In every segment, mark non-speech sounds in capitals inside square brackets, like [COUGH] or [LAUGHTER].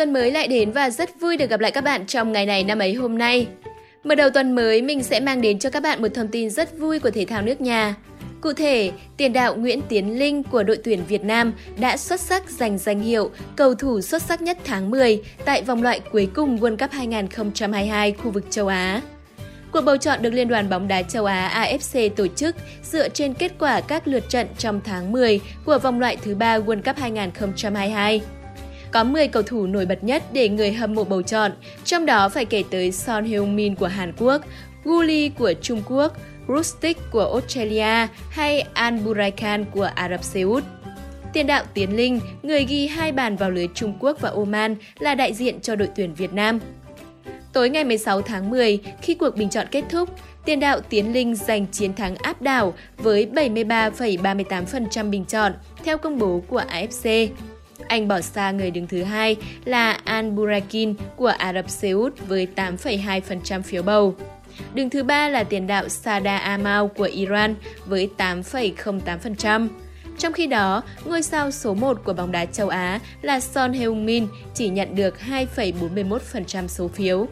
tuần mới lại đến và rất vui được gặp lại các bạn trong ngày này năm ấy hôm nay. Mở đầu tuần mới, mình sẽ mang đến cho các bạn một thông tin rất vui của thể thao nước nhà. Cụ thể, tiền đạo Nguyễn Tiến Linh của đội tuyển Việt Nam đã xuất sắc giành danh hiệu cầu thủ xuất sắc nhất tháng 10 tại vòng loại cuối cùng World Cup 2022 khu vực châu Á. Cuộc bầu chọn được Liên đoàn bóng đá châu Á AFC tổ chức dựa trên kết quả các lượt trận trong tháng 10 của vòng loại thứ ba World Cup 2022. Có 10 cầu thủ nổi bật nhất để người hâm mộ bầu chọn, trong đó phải kể tới Son Heung-min của Hàn Quốc, Guli của Trung Quốc, Rustic của Australia hay Al Buraikan của Ả Rập Xê Út. Tiền đạo Tiến Linh, người ghi hai bàn vào lưới Trung Quốc và Oman là đại diện cho đội tuyển Việt Nam. Tối ngày 16 tháng 10, khi cuộc bình chọn kết thúc, tiền đạo Tiến Linh giành chiến thắng áp đảo với 73,38% bình chọn theo công bố của AFC. Anh bỏ xa người đứng thứ hai là Al Burakin của Ả Rập Xê Út với 8,2% phiếu bầu. Đứng thứ ba là tiền đạo Sada Amal của Iran với 8,08%. Trong khi đó, ngôi sao số 1 của bóng đá châu Á là Son Heung-min chỉ nhận được 2,41% số phiếu.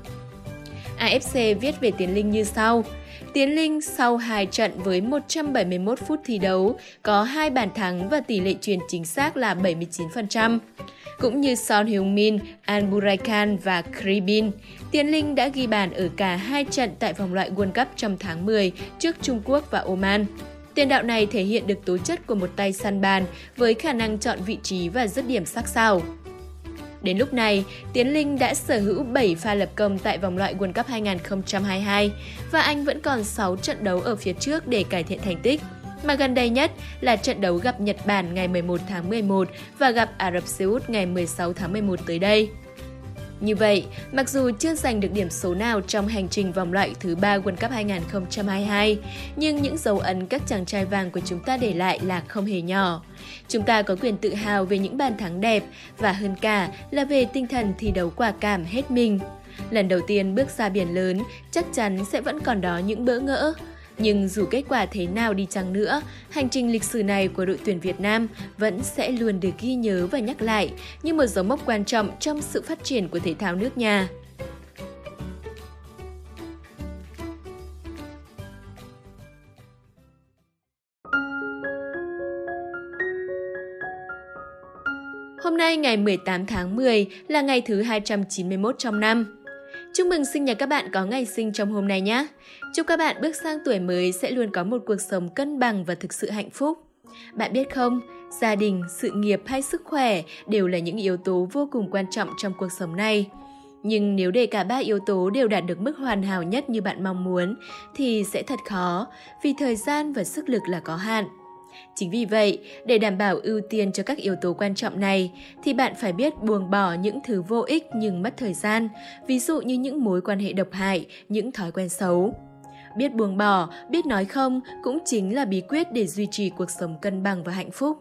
AFC viết về Tiến Linh như sau. Tiến Linh sau 2 trận với 171 phút thi đấu, có 2 bàn thắng và tỷ lệ truyền chính xác là 79%. Cũng như Son Heung-min, An Buraikan và Kribin, Tiến Linh đã ghi bàn ở cả hai trận tại vòng loại World Cup trong tháng 10 trước Trung Quốc và Oman. Tiền đạo này thể hiện được tố chất của một tay săn bàn với khả năng chọn vị trí và dứt điểm sắc sảo. Đến lúc này, Tiến Linh đã sở hữu 7 pha lập công tại vòng loại World Cup 2022 và anh vẫn còn 6 trận đấu ở phía trước để cải thiện thành tích. Mà gần đây nhất là trận đấu gặp Nhật Bản ngày 11 tháng 11 và gặp Ả Rập Xê Út ngày 16 tháng 11 tới đây. Như vậy, mặc dù chưa giành được điểm số nào trong hành trình vòng loại thứ ba World Cup 2022, nhưng những dấu ấn các chàng trai vàng của chúng ta để lại là không hề nhỏ. Chúng ta có quyền tự hào về những bàn thắng đẹp và hơn cả là về tinh thần thi đấu quả cảm hết mình. Lần đầu tiên bước ra biển lớn, chắc chắn sẽ vẫn còn đó những bỡ ngỡ, nhưng dù kết quả thế nào đi chăng nữa, hành trình lịch sử này của đội tuyển Việt Nam vẫn sẽ luôn được ghi nhớ và nhắc lại như một dấu mốc quan trọng trong sự phát triển của thể thao nước nhà. Hôm nay ngày 18 tháng 10 là ngày thứ 291 trong năm. Chúc mừng sinh nhật các bạn có ngày sinh trong hôm nay nhé! Chúc các bạn bước sang tuổi mới sẽ luôn có một cuộc sống cân bằng và thực sự hạnh phúc. Bạn biết không, gia đình, sự nghiệp hay sức khỏe đều là những yếu tố vô cùng quan trọng trong cuộc sống này. Nhưng nếu để cả ba yếu tố đều đạt được mức hoàn hảo nhất như bạn mong muốn thì sẽ thật khó, vì thời gian và sức lực là có hạn. Chính vì vậy, để đảm bảo ưu tiên cho các yếu tố quan trọng này, thì bạn phải biết buông bỏ những thứ vô ích nhưng mất thời gian, ví dụ như những mối quan hệ độc hại, những thói quen xấu. Biết buông bỏ, biết nói không cũng chính là bí quyết để duy trì cuộc sống cân bằng và hạnh phúc.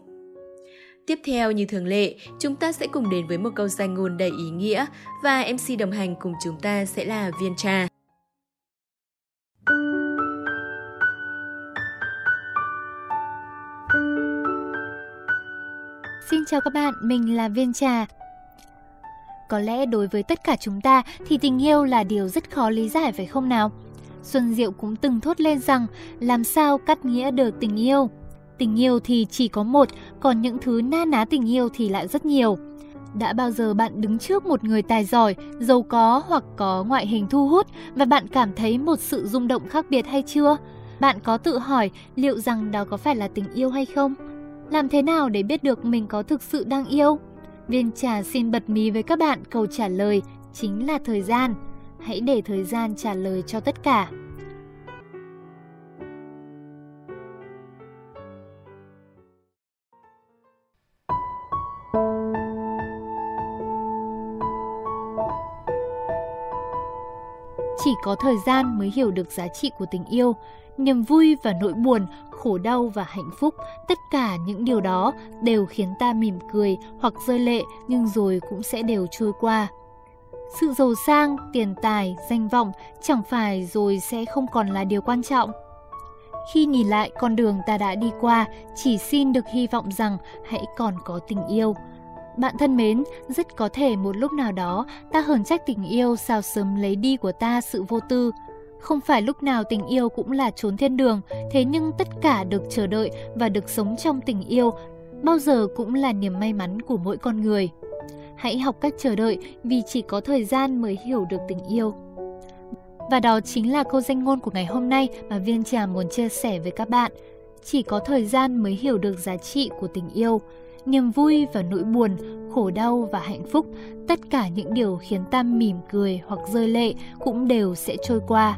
Tiếp theo như thường lệ, chúng ta sẽ cùng đến với một câu danh ngôn đầy ý nghĩa và MC đồng hành cùng chúng ta sẽ là Viên Trà. Xin chào các bạn, mình là Viên Trà. Có lẽ đối với tất cả chúng ta thì tình yêu là điều rất khó lý giải phải không nào? Xuân Diệu cũng từng thốt lên rằng làm sao cắt nghĩa được tình yêu. Tình yêu thì chỉ có một, còn những thứ na ná tình yêu thì lại rất nhiều. Đã bao giờ bạn đứng trước một người tài giỏi, giàu có hoặc có ngoại hình thu hút và bạn cảm thấy một sự rung động khác biệt hay chưa? Bạn có tự hỏi liệu rằng đó có phải là tình yêu hay không? Làm thế nào để biết được mình có thực sự đang yêu? Viên trà xin bật mí với các bạn, câu trả lời chính là thời gian. Hãy để thời gian trả lời cho tất cả. Chỉ có thời gian mới hiểu được giá trị của tình yêu, niềm vui và nỗi buồn khổ đau và hạnh phúc, tất cả những điều đó đều khiến ta mỉm cười hoặc rơi lệ nhưng rồi cũng sẽ đều trôi qua. Sự giàu sang, tiền tài, danh vọng chẳng phải rồi sẽ không còn là điều quan trọng. Khi nhìn lại con đường ta đã đi qua, chỉ xin được hy vọng rằng hãy còn có tình yêu. Bạn thân mến, rất có thể một lúc nào đó ta hờn trách tình yêu sao sớm lấy đi của ta sự vô tư. Không phải lúc nào tình yêu cũng là trốn thiên đường, thế nhưng tất cả được chờ đợi và được sống trong tình yêu bao giờ cũng là niềm may mắn của mỗi con người. Hãy học cách chờ đợi vì chỉ có thời gian mới hiểu được tình yêu. Và đó chính là câu danh ngôn của ngày hôm nay mà Viên Trà muốn chia sẻ với các bạn. Chỉ có thời gian mới hiểu được giá trị của tình yêu. Niềm vui và nỗi buồn, khổ đau và hạnh phúc, tất cả những điều khiến ta mỉm cười hoặc rơi lệ cũng đều sẽ trôi qua.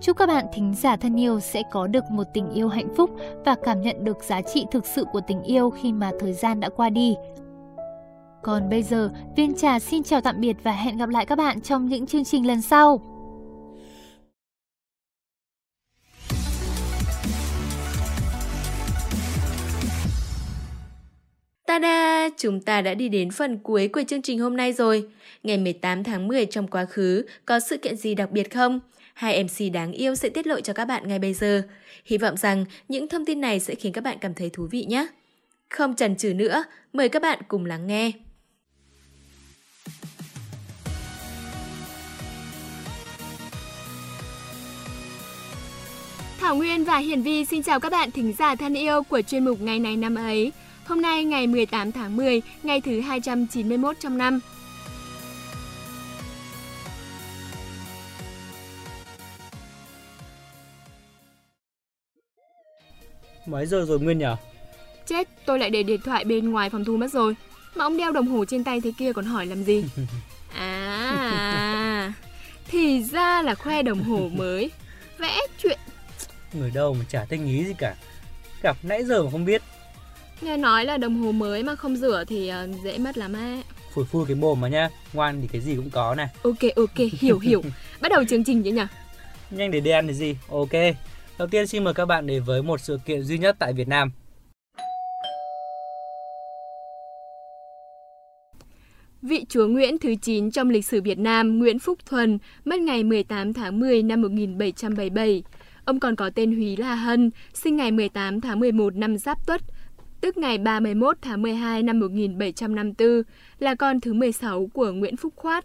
Chúc các bạn thính giả thân yêu sẽ có được một tình yêu hạnh phúc và cảm nhận được giá trị thực sự của tình yêu khi mà thời gian đã qua đi. Còn bây giờ, Viên Trà xin chào tạm biệt và hẹn gặp lại các bạn trong những chương trình lần sau. Tada! Chúng ta đã đi đến phần cuối của chương trình hôm nay rồi. Ngày 18 tháng 10 trong quá khứ, có sự kiện gì đặc biệt không? Hai MC đáng yêu sẽ tiết lộ cho các bạn ngay bây giờ. Hy vọng rằng những thông tin này sẽ khiến các bạn cảm thấy thú vị nhé. Không chần chừ nữa, mời các bạn cùng lắng nghe. Thảo Nguyên và Hiển Vi xin chào các bạn thính giả thân yêu của chuyên mục Ngày này năm ấy. Hôm nay ngày 18 tháng 10, ngày thứ 291 trong năm. Mấy giờ rồi Nguyên nhỉ? Chết, tôi lại để điện thoại bên ngoài phòng thu mất rồi. Mà ông đeo đồng hồ trên tay thế kia còn hỏi làm gì? [LAUGHS] À, thì ra là khoe đồng hồ mới. Vẽ chuyện. Người đâu mà chả tinh ý gì cả. Gặp nãy giờ mà không biết. Nghe nói là đồng hồ mới mà không rửa thì ờ, dễ mất lắm á. Phủi phui cái mồm mà nha, ngoan thì cái gì cũng có này. Ok ok, hiểu hiểu. Bắt đầu chương trình chứ nhỉ? Nhanh để đen thì gì? Ok. Đầu tiên xin mời các bạn đến với một sự kiện duy nhất tại Việt Nam. Vị chúa Nguyễn thứ 9 trong lịch sử Việt Nam Nguyễn Phúc Thuần mất ngày 18 tháng 10 năm 1777. Ông còn có tên Húy là Hân, sinh ngày 18 tháng 11 năm Giáp Tuất, tức ngày 31 tháng 12 năm 1754, là con thứ 16 của Nguyễn Phúc Khoát.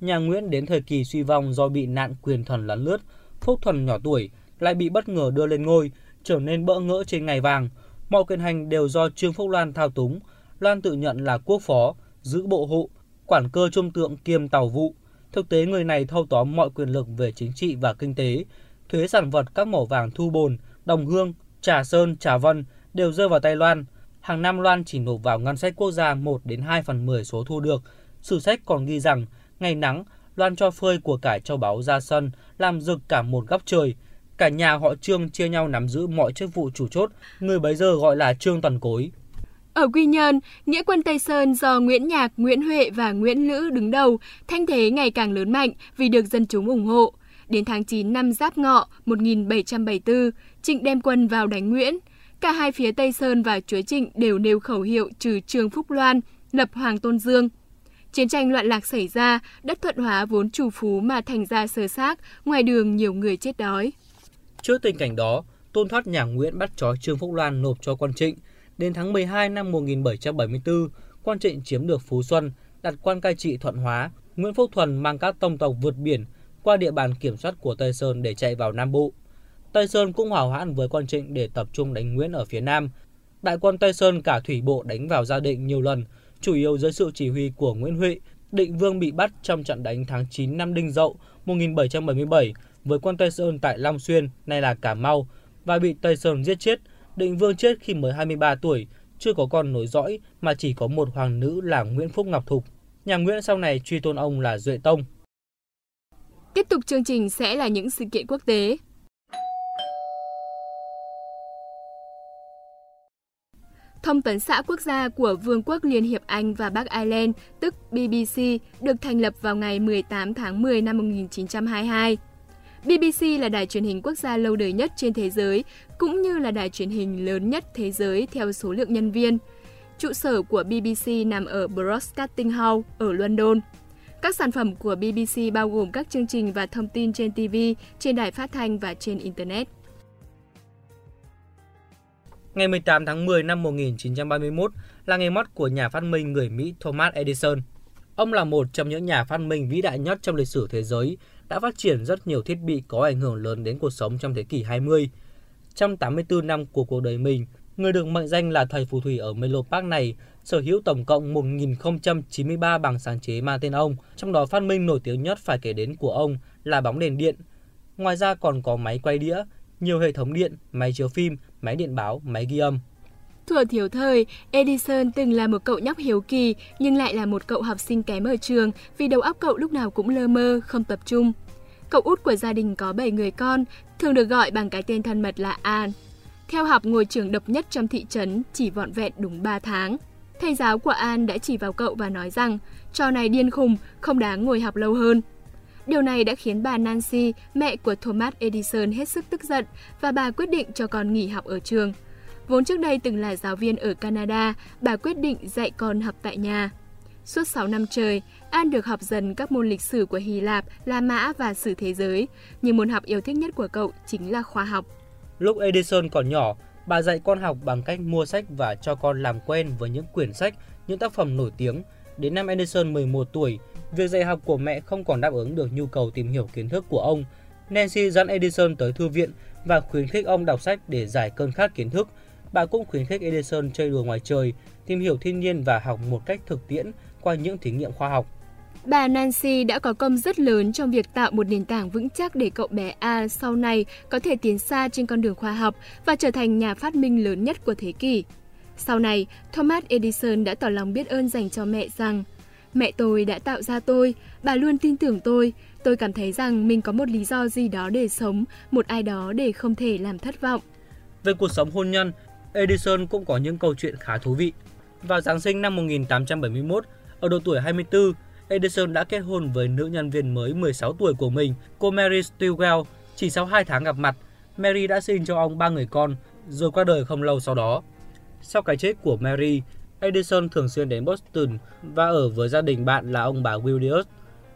Nhà Nguyễn đến thời kỳ suy vong do bị nạn quyền thần lấn lướt, Phúc Thuần nhỏ tuổi lại bị bất ngờ đưa lên ngôi, trở nên bỡ ngỡ trên ngày vàng. Mọi quyền hành đều do Trương Phúc Loan thao túng. Loan tự nhận là quốc phó, giữ bộ hộ, quản cơ trung tượng kiêm tàu vụ. Thực tế người này thâu tóm mọi quyền lực về chính trị và kinh tế. Thuế sản vật các mỏ vàng thu bồn, đồng hương, trà sơn, trà vân đều rơi vào tay Loan. Hàng năm Loan chỉ nộp vào ngân sách quốc gia 1 đến 2 phần 10 số thu được. Sử sách còn ghi rằng, ngày nắng, Loan cho phơi của cải châu báu ra sân, làm rực cả một góc trời – Cả nhà họ Trương chia nhau nắm giữ mọi chức vụ chủ chốt, người bấy giờ gọi là Trương Toàn Cối. Ở Quy Nhơn, Nghĩa quân Tây Sơn do Nguyễn Nhạc, Nguyễn Huệ và Nguyễn Lữ đứng đầu, thanh thế ngày càng lớn mạnh vì được dân chúng ủng hộ. Đến tháng 9 năm Giáp Ngọ 1774, Trịnh đem quân vào đánh Nguyễn. Cả hai phía Tây Sơn và Chuối Trịnh đều nêu khẩu hiệu trừ Trương Phúc Loan, lập Hoàng Tôn Dương. Chiến tranh loạn lạc xảy ra, đất thuận hóa vốn chủ phú mà thành ra sơ xác, ngoài đường nhiều người chết đói. Trước tình cảnh đó, Tôn Thoát nhà Nguyễn bắt trói Trương Phúc Loan nộp cho quan Trịnh. Đến tháng 12 năm 1774, quan Trịnh chiếm được Phú Xuân, đặt quan cai trị Thuận Hóa. Nguyễn Phúc Thuần mang các tông tộc vượt biển qua địa bàn kiểm soát của Tây Sơn để chạy vào Nam Bộ. Tây Sơn cũng hỏa hoãn với quan Trịnh để tập trung đánh Nguyễn ở phía Nam. Đại quân Tây Sơn cả thủy bộ đánh vào Gia Định nhiều lần, chủ yếu dưới sự chỉ huy của Nguyễn Huệ. Định Vương bị bắt trong trận đánh tháng 9 năm Đinh Dậu 1777 với quân Tây Sơn tại Long Xuyên, nay là Cà Mau, và bị Tây Sơn giết chết. Định Vương chết khi mới 23 tuổi, chưa có con nối dõi mà chỉ có một hoàng nữ là Nguyễn Phúc Ngọc Thục. Nhà Nguyễn sau này truy tôn ông là Duệ Tông. Tiếp tục chương trình sẽ là những sự kiện quốc tế. Thông tấn xã quốc gia của Vương quốc Liên hiệp Anh và Bắc Ireland, tức BBC, được thành lập vào ngày 18 tháng 10 năm 1922. BBC là đài truyền hình quốc gia lâu đời nhất trên thế giới, cũng như là đài truyền hình lớn nhất thế giới theo số lượng nhân viên. Trụ sở của BBC nằm ở Broadcasting House ở London. Các sản phẩm của BBC bao gồm các chương trình và thông tin trên TV, trên đài phát thanh và trên Internet. Ngày 18 tháng 10 năm 1931 là ngày mất của nhà phát minh người Mỹ Thomas Edison. Ông là một trong những nhà phát minh vĩ đại nhất trong lịch sử thế giới, đã phát triển rất nhiều thiết bị có ảnh hưởng lớn đến cuộc sống trong thế kỷ 20. Trong 84 năm của cuộc đời mình, người được mệnh danh là thầy phù thủy ở Menlo Park này sở hữu tổng cộng 1093 bằng sáng chế mang tên ông, trong đó phát minh nổi tiếng nhất phải kể đến của ông là bóng đèn điện. Ngoài ra còn có máy quay đĩa, nhiều hệ thống điện, máy chiếu phim, máy điện báo, máy ghi âm. Thuở thiếu thời, Edison từng là một cậu nhóc hiếu kỳ nhưng lại là một cậu học sinh kém ở trường vì đầu óc cậu lúc nào cũng lơ mơ, không tập trung. Cậu út của gia đình có 7 người con, thường được gọi bằng cái tên thân mật là An. Theo học ngôi trường độc nhất trong thị trấn chỉ vọn vẹn đúng 3 tháng. Thầy giáo của An đã chỉ vào cậu và nói rằng trò này điên khùng, không đáng ngồi học lâu hơn. Điều này đã khiến bà Nancy, mẹ của Thomas Edison hết sức tức giận và bà quyết định cho con nghỉ học ở trường. Vốn trước đây từng là giáo viên ở Canada, bà quyết định dạy con học tại nhà. Suốt 6 năm trời, An được học dần các môn lịch sử của Hy Lạp, La Mã và sử thế giới, nhưng môn học yêu thích nhất của cậu chính là khoa học. Lúc Edison còn nhỏ, bà dạy con học bằng cách mua sách và cho con làm quen với những quyển sách, những tác phẩm nổi tiếng. Đến năm Edison 11 tuổi, việc dạy học của mẹ không còn đáp ứng được nhu cầu tìm hiểu kiến thức của ông. Nancy dẫn Edison tới thư viện và khuyến khích ông đọc sách để giải cơn khát kiến thức. Bà cũng khuyến khích Edison chơi đùa ngoài trời, tìm hiểu thiên nhiên và học một cách thực tiễn qua những thí nghiệm khoa học. Bà Nancy đã có công rất lớn trong việc tạo một nền tảng vững chắc để cậu bé A sau này có thể tiến xa trên con đường khoa học và trở thành nhà phát minh lớn nhất của thế kỷ. Sau này, Thomas Edison đã tỏ lòng biết ơn dành cho mẹ rằng Mẹ tôi đã tạo ra tôi, bà luôn tin tưởng tôi, tôi cảm thấy rằng mình có một lý do gì đó để sống, một ai đó để không thể làm thất vọng. Về cuộc sống hôn nhân, Edison cũng có những câu chuyện khá thú vị. Vào Giáng sinh năm 1871, ở độ tuổi 24, Edison đã kết hôn với nữ nhân viên mới 16 tuổi của mình, cô Mary Stilwell. Chỉ sau 2 tháng gặp mặt, Mary đã sinh cho ông ba người con, rồi qua đời không lâu sau đó. Sau cái chết của Mary, Edison thường xuyên đến Boston và ở với gia đình bạn là ông bà Willius.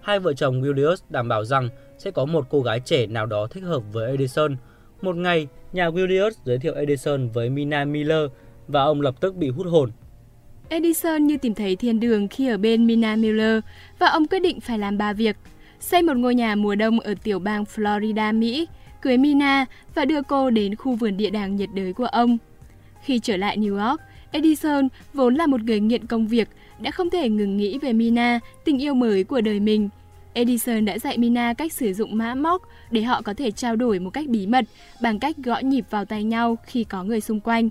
Hai vợ chồng Willius đảm bảo rằng sẽ có một cô gái trẻ nào đó thích hợp với Edison. Một ngày, nhà Willius giới thiệu Edison với Mina Miller và ông lập tức bị hút hồn. Edison như tìm thấy thiên đường khi ở bên Mina Miller và ông quyết định phải làm ba việc. Xây một ngôi nhà mùa đông ở tiểu bang Florida, Mỹ, cưới Mina và đưa cô đến khu vườn địa đàng nhiệt đới của ông. Khi trở lại New York, Edison vốn là một người nghiện công việc, đã không thể ngừng nghĩ về Mina, tình yêu mới của đời mình. Edison đã dạy Mina cách sử dụng mã móc để họ có thể trao đổi một cách bí mật bằng cách gõ nhịp vào tay nhau khi có người xung quanh.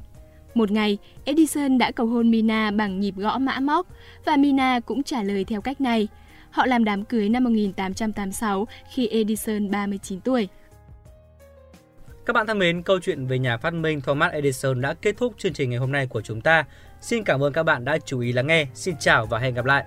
Một ngày, Edison đã cầu hôn Mina bằng nhịp gõ mã móc và Mina cũng trả lời theo cách này. Họ làm đám cưới năm 1886 khi Edison 39 tuổi. Các bạn thân mến, câu chuyện về nhà phát minh Thomas Edison đã kết thúc chương trình ngày hôm nay của chúng ta. Xin cảm ơn các bạn đã chú ý lắng nghe. Xin chào và hẹn gặp lại.